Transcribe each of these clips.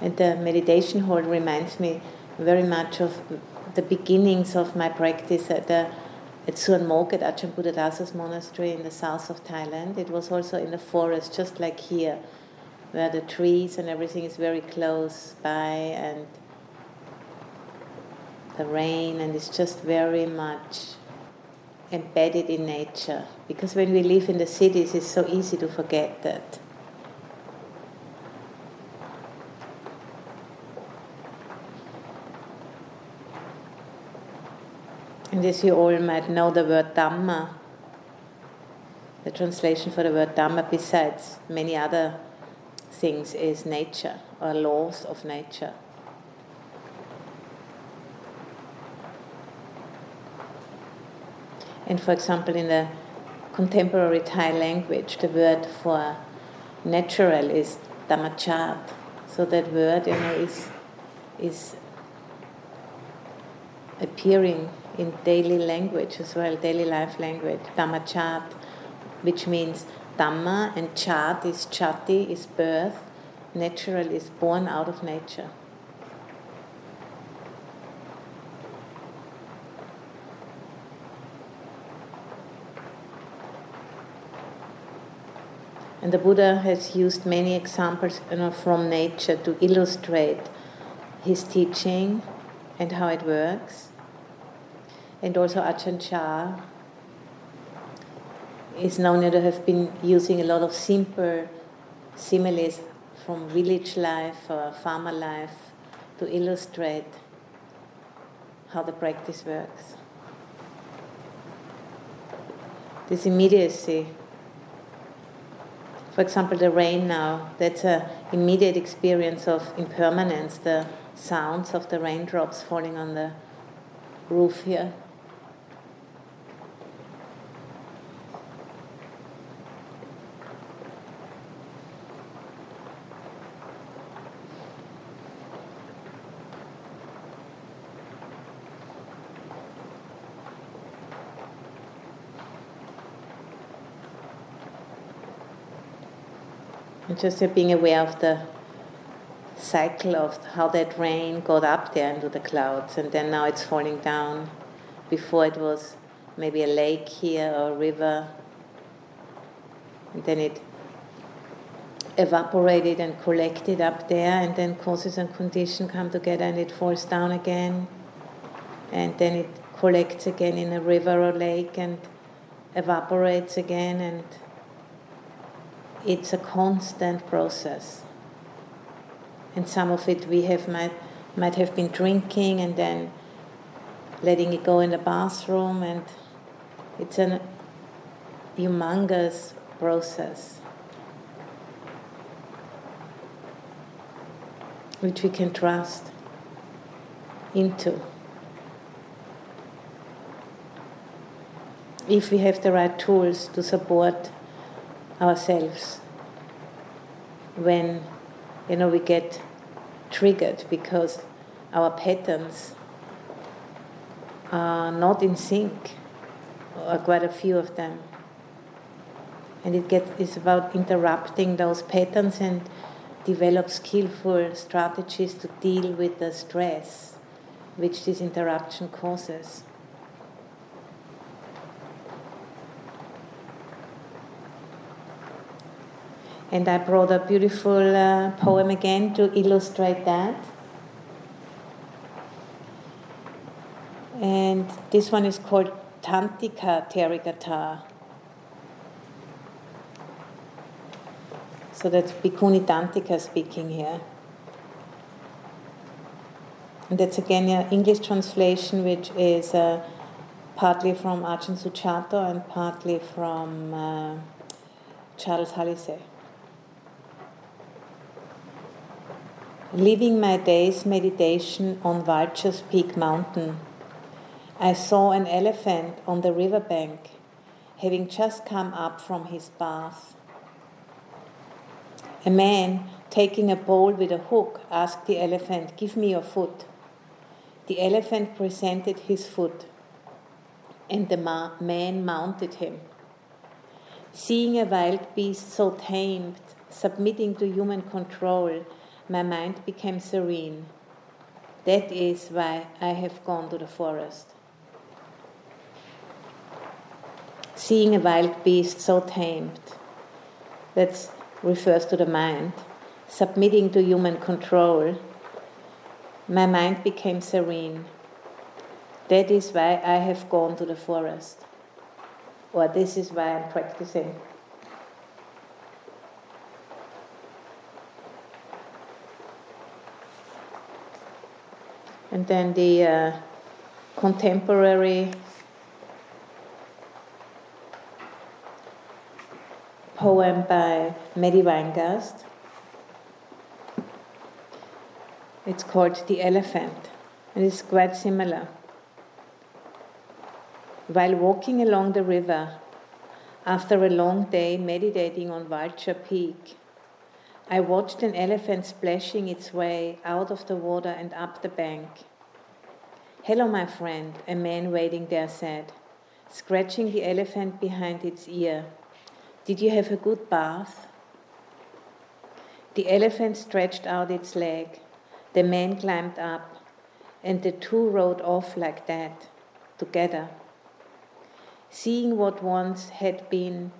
And the meditation hall reminds me very much of the beginnings of my practice at the at Suan Mokkh at Ajahn Buddhadasa's monastery in the south of Thailand. It was also in the forest, just like here, where the trees and everything is very close by and the rain, and it's just very much embedded in nature. Because when we live in the cities, it's so easy to forget that. And as you all might know, the word Dhamma, the translation for the word Dhamma, besides many other things, is nature or laws of nature. And for example, in the contemporary Thai language, the word for natural is dhammachat. So that word, you know, is is appearing in daily language as well, daily life language, dhammachat, which means dhamma and chat is chati, is birth, natural is born out of nature. And the Buddha has used many examples you know, from nature to illustrate his teaching and how it works and also Ajahn Chah is known to have been using a lot of simple similes from village life or farmer life to illustrate how the practice works. This immediacy, for example, the rain now, that's an immediate experience of impermanence, the sounds of the raindrops falling on the roof here. Just being aware of the cycle of how that rain got up there into the clouds and then now it's falling down. Before it was maybe a lake here or a river. And then it evaporated and collected up there and then causes and condition come together and it falls down again. And then it collects again in a river or lake and evaporates again and it's a constant process. And some of it we have might, might have been drinking and then letting it go in the bathroom, and it's a humongous process which we can trust into. If we have the right tools to support ourselves when you know we get triggered because our patterns are not in sync or quite a few of them. And it gets it's about interrupting those patterns and develop skillful strategies to deal with the stress which this interruption causes And I brought a beautiful uh, poem again to illustrate that. And this one is called Tantika Therigatha. So that's Bhikkhuni Tantika speaking here. And that's again an English translation, which is uh, partly from Ajahn Sujato and partly from uh, Charles Hallisey. Living my day's meditation on Vulture's Peak Mountain, I saw an elephant on the riverbank, having just come up from his bath. A man, taking a bowl with a hook, asked the elephant, Give me your foot. The elephant presented his foot, and the ma- man mounted him. Seeing a wild beast so tamed, submitting to human control, my mind became serene. That is why I have gone to the forest. Seeing a wild beast so tamed, that refers to the mind, submitting to human control, my mind became serene. That is why I have gone to the forest. Or this is why I'm practicing. And then the uh, contemporary poem by Matty Weingast. It's called The Elephant, and it's quite similar. While walking along the river, after a long day meditating on Vulture Peak, I watched an elephant splashing its way out of the water and up the bank. Hello, my friend, a man waiting there said, scratching the elephant behind its ear. Did you have a good bath? The elephant stretched out its leg. The man climbed up, and the two rode off like that, together. Seeing what once had been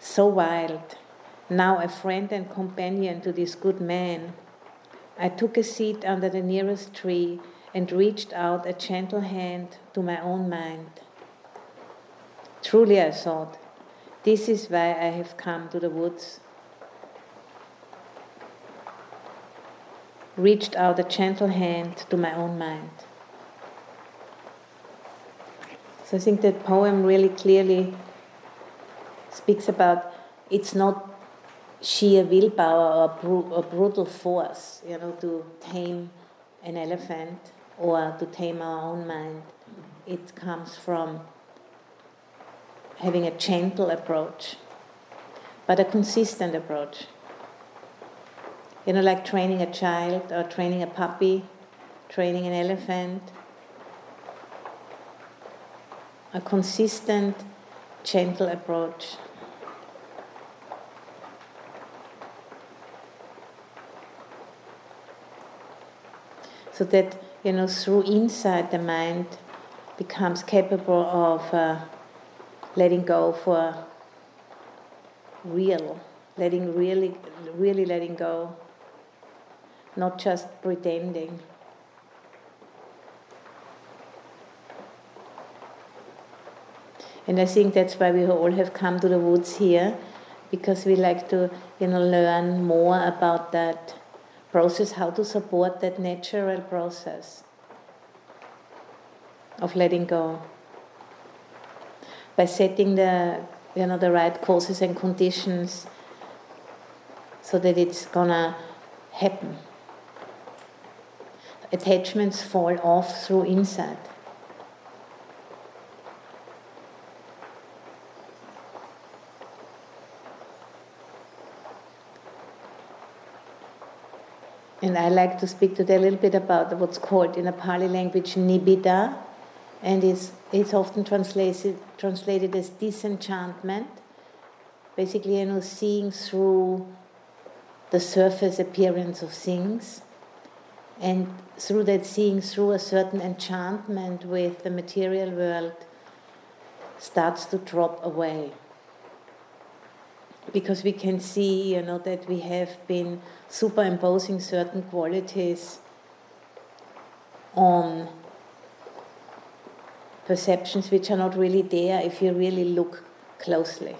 so wild, now a friend and companion to this good man, I took a seat under the nearest tree and reached out a gentle hand to my own mind. Truly, I thought, this is why I have come to the woods. Reached out a gentle hand to my own mind. So I think that poem really clearly speaks about it's not sheer willpower or, or brutal force, you know, to tame an elephant or to tame our own mind. It comes from having a gentle approach, but a consistent approach. You know, like training a child or training a puppy, training an elephant. A consistent, gentle approach. So that you know through insight the mind becomes capable of uh, letting go for real letting really really letting go not just pretending. And i think that's why we all have come to the woods here because we like to you know learn more about that process, how to support that natural process of letting go by setting the you know the right causes and conditions so that it's gonna happen. Attachments fall off through insight. And I like to speak today a little bit about what's called in the Pali language nibbida, and it's, it's often translated, translated as disenchantment. Basically, you know, seeing through the surface appearance of things, and through that seeing through a certain enchantment with the material world starts to drop away because we can see, you know, that we have been superimposing certain qualities on perceptions which are not really there if you really look closely.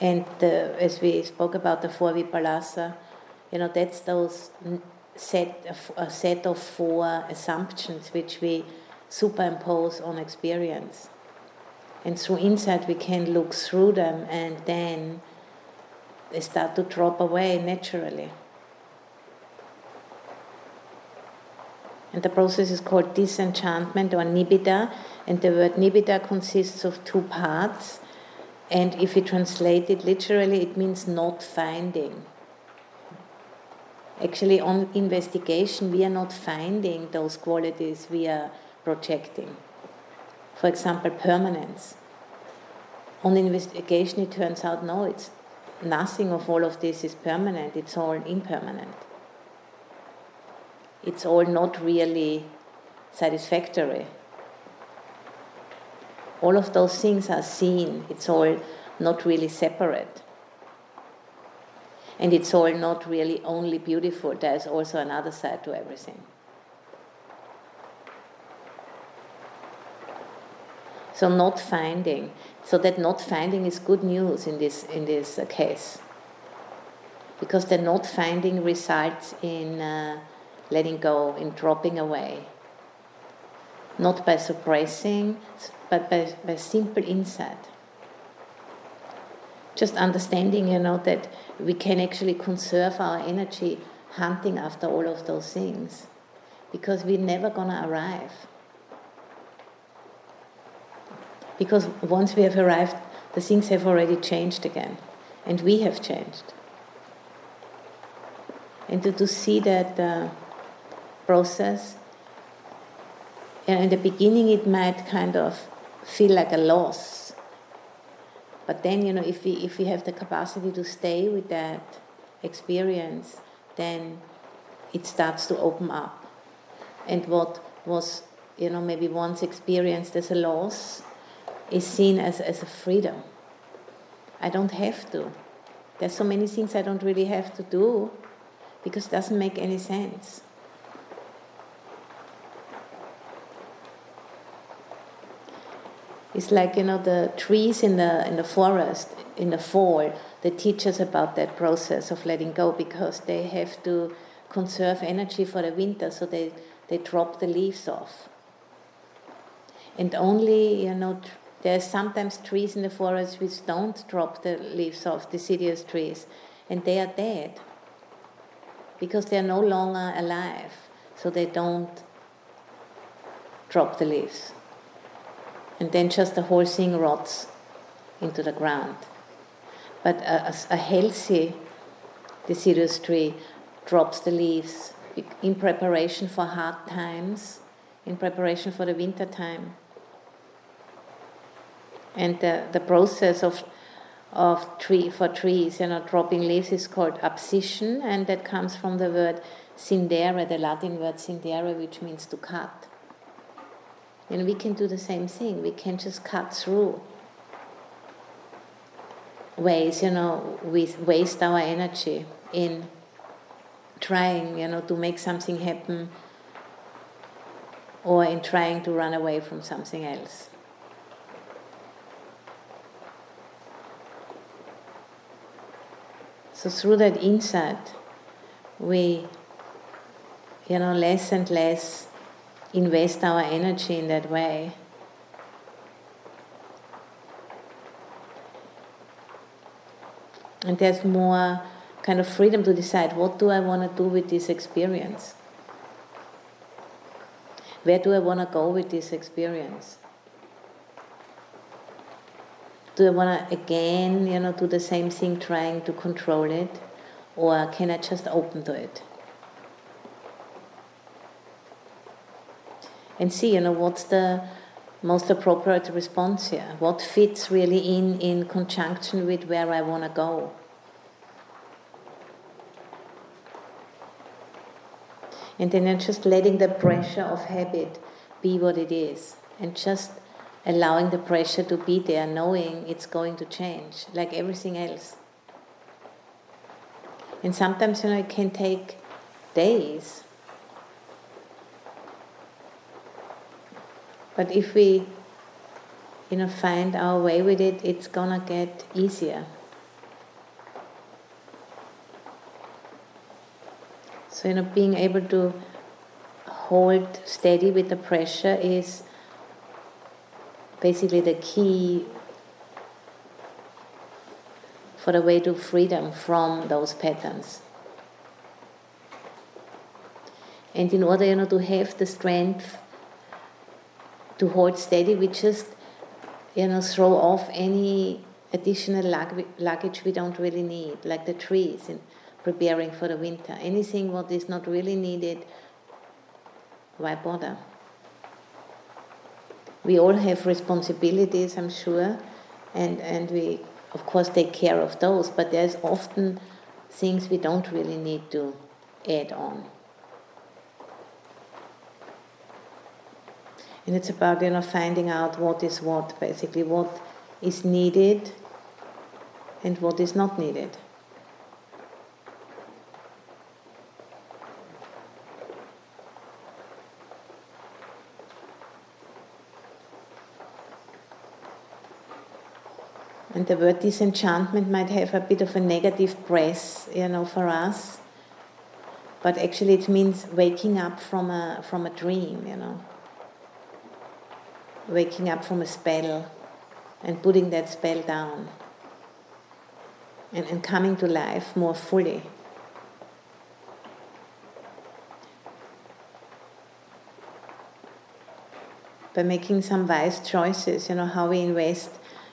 And as we spoke about the four vipallasa, you know, that's those set a set of four assumptions which we superimpose on experience. And through insight, we can look through them and then they start to drop away naturally. And the process is called disenchantment or nibbida. And the word nibbida consists of two parts. And if you translate it literally, it means not finding. Actually, on investigation, we are not finding those qualities we are projecting for example, permanence. On investigation, it turns out no, it's nothing of all of this is permanent, it's all impermanent. It's all not really satisfactory. All of those things are seen, it's all not really separate. And it's all not really only beautiful, there's also another side to everything. So not finding, so that not finding is good news in this in this uh, case, because the not finding results in uh, letting go, in dropping away, not by suppressing, but by, by simple insight. Just understanding, you know, that we can actually conserve our energy hunting after all of those things, because we're never gonna arrive because once we have arrived, the things have already changed again, and we have changed. And to, to see that uh, process, in the beginning it might kind of feel like a loss. But then, you know, if we, if we have the capacity to stay with that experience, then it starts to open up. And what was, you know, maybe once experienced as a loss is seen as, as a freedom. I don't have to. There's so many things I don't really have to do because it doesn't make any sense. It's like you know the trees in the in the forest in the fall. They teach us about that process of letting go because they have to conserve energy for the winter, so they they drop the leaves off. And only you know there are sometimes trees in the forest which don't drop the leaves off, deciduous trees, and they are dead because they are no longer alive, so they don't drop the leaves. And then just the whole thing rots into the ground. But a, a, a healthy deciduous tree drops the leaves in preparation for hard times, in preparation for the winter time and the, the process of of tree for trees, you know, dropping leaves is called abscission, and that comes from the word scindere, the Latin word scindere, which means to cut. And we can do the same thing. We can just cut through ways, you know, we waste our energy in trying, you know, to make something happen or in trying to run away from something else. So through that insight, we, you know, less and less invest our energy in that way. And there's more kind of freedom to decide what do I want to do with this experience? Where do I want to go with this experience? Do I want to again, you know, do the same thing, trying to control it, or can I just open to it? And see, you know, what's the most appropriate response here? What fits really in in conjunction with where I want to go? And then I'm just letting the pressure of habit be what it is, and just allowing the pressure to be there, knowing it's going to change, like everything else. And sometimes, you know, it can take days. But if we, you know, find our way with it, it's gonna get easier. So, you know, being able to hold steady with the pressure is basically the key for the way to freedom from those patterns. And in order you know, to have the strength to hold steady, we just you know, throw off any additional luggage we don't really need, like the trees in preparing for the winter. Anything what is not really needed, why bother? We all have responsibilities, I'm sure, and, and we of course, take care of those, but there's often things we don't really need to add on. And it's about you know finding out what is what, basically what is needed and what is not needed. And the word disenchantment might have a bit of a negative press, you know, for us. But actually, it means waking up from a from a dream, you know, waking up from a spell, and putting that spell down, and, and coming to life more fully. By making some wise choices, you know, how we invest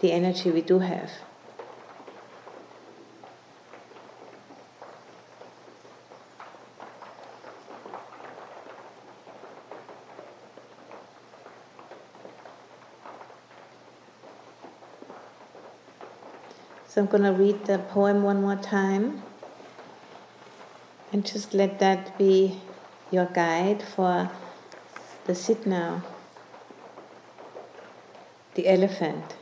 the energy we do have. So I'm going to read the poem one more time and just let that be your guide for the sit now. The elephant.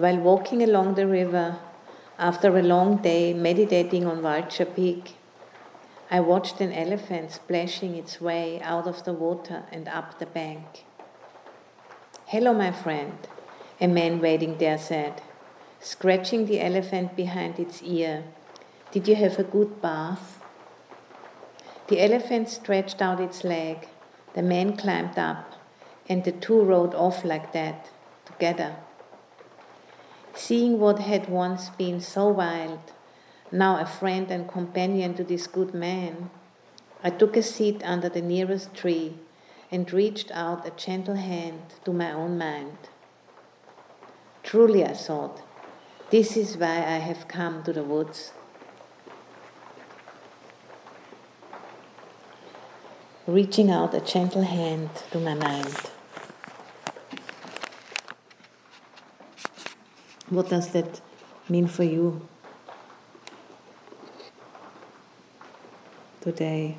While walking along the river after a long day meditating on Vulture Peak, I watched an elephant splashing its way out of the water and up the bank. Hello, my friend, a man waiting there said, scratching the elephant behind its ear. Did you have a good bath? The elephant stretched out its leg. The man climbed up, and the two rode off like that, together. Seeing what had once been so wild, now a friend and companion to this good man, I took a seat under the nearest tree and reached out a gentle hand to my own mind. Truly, I thought, this is why I have come to the woods. Reaching out a gentle hand to my mind. What does that mean for you today?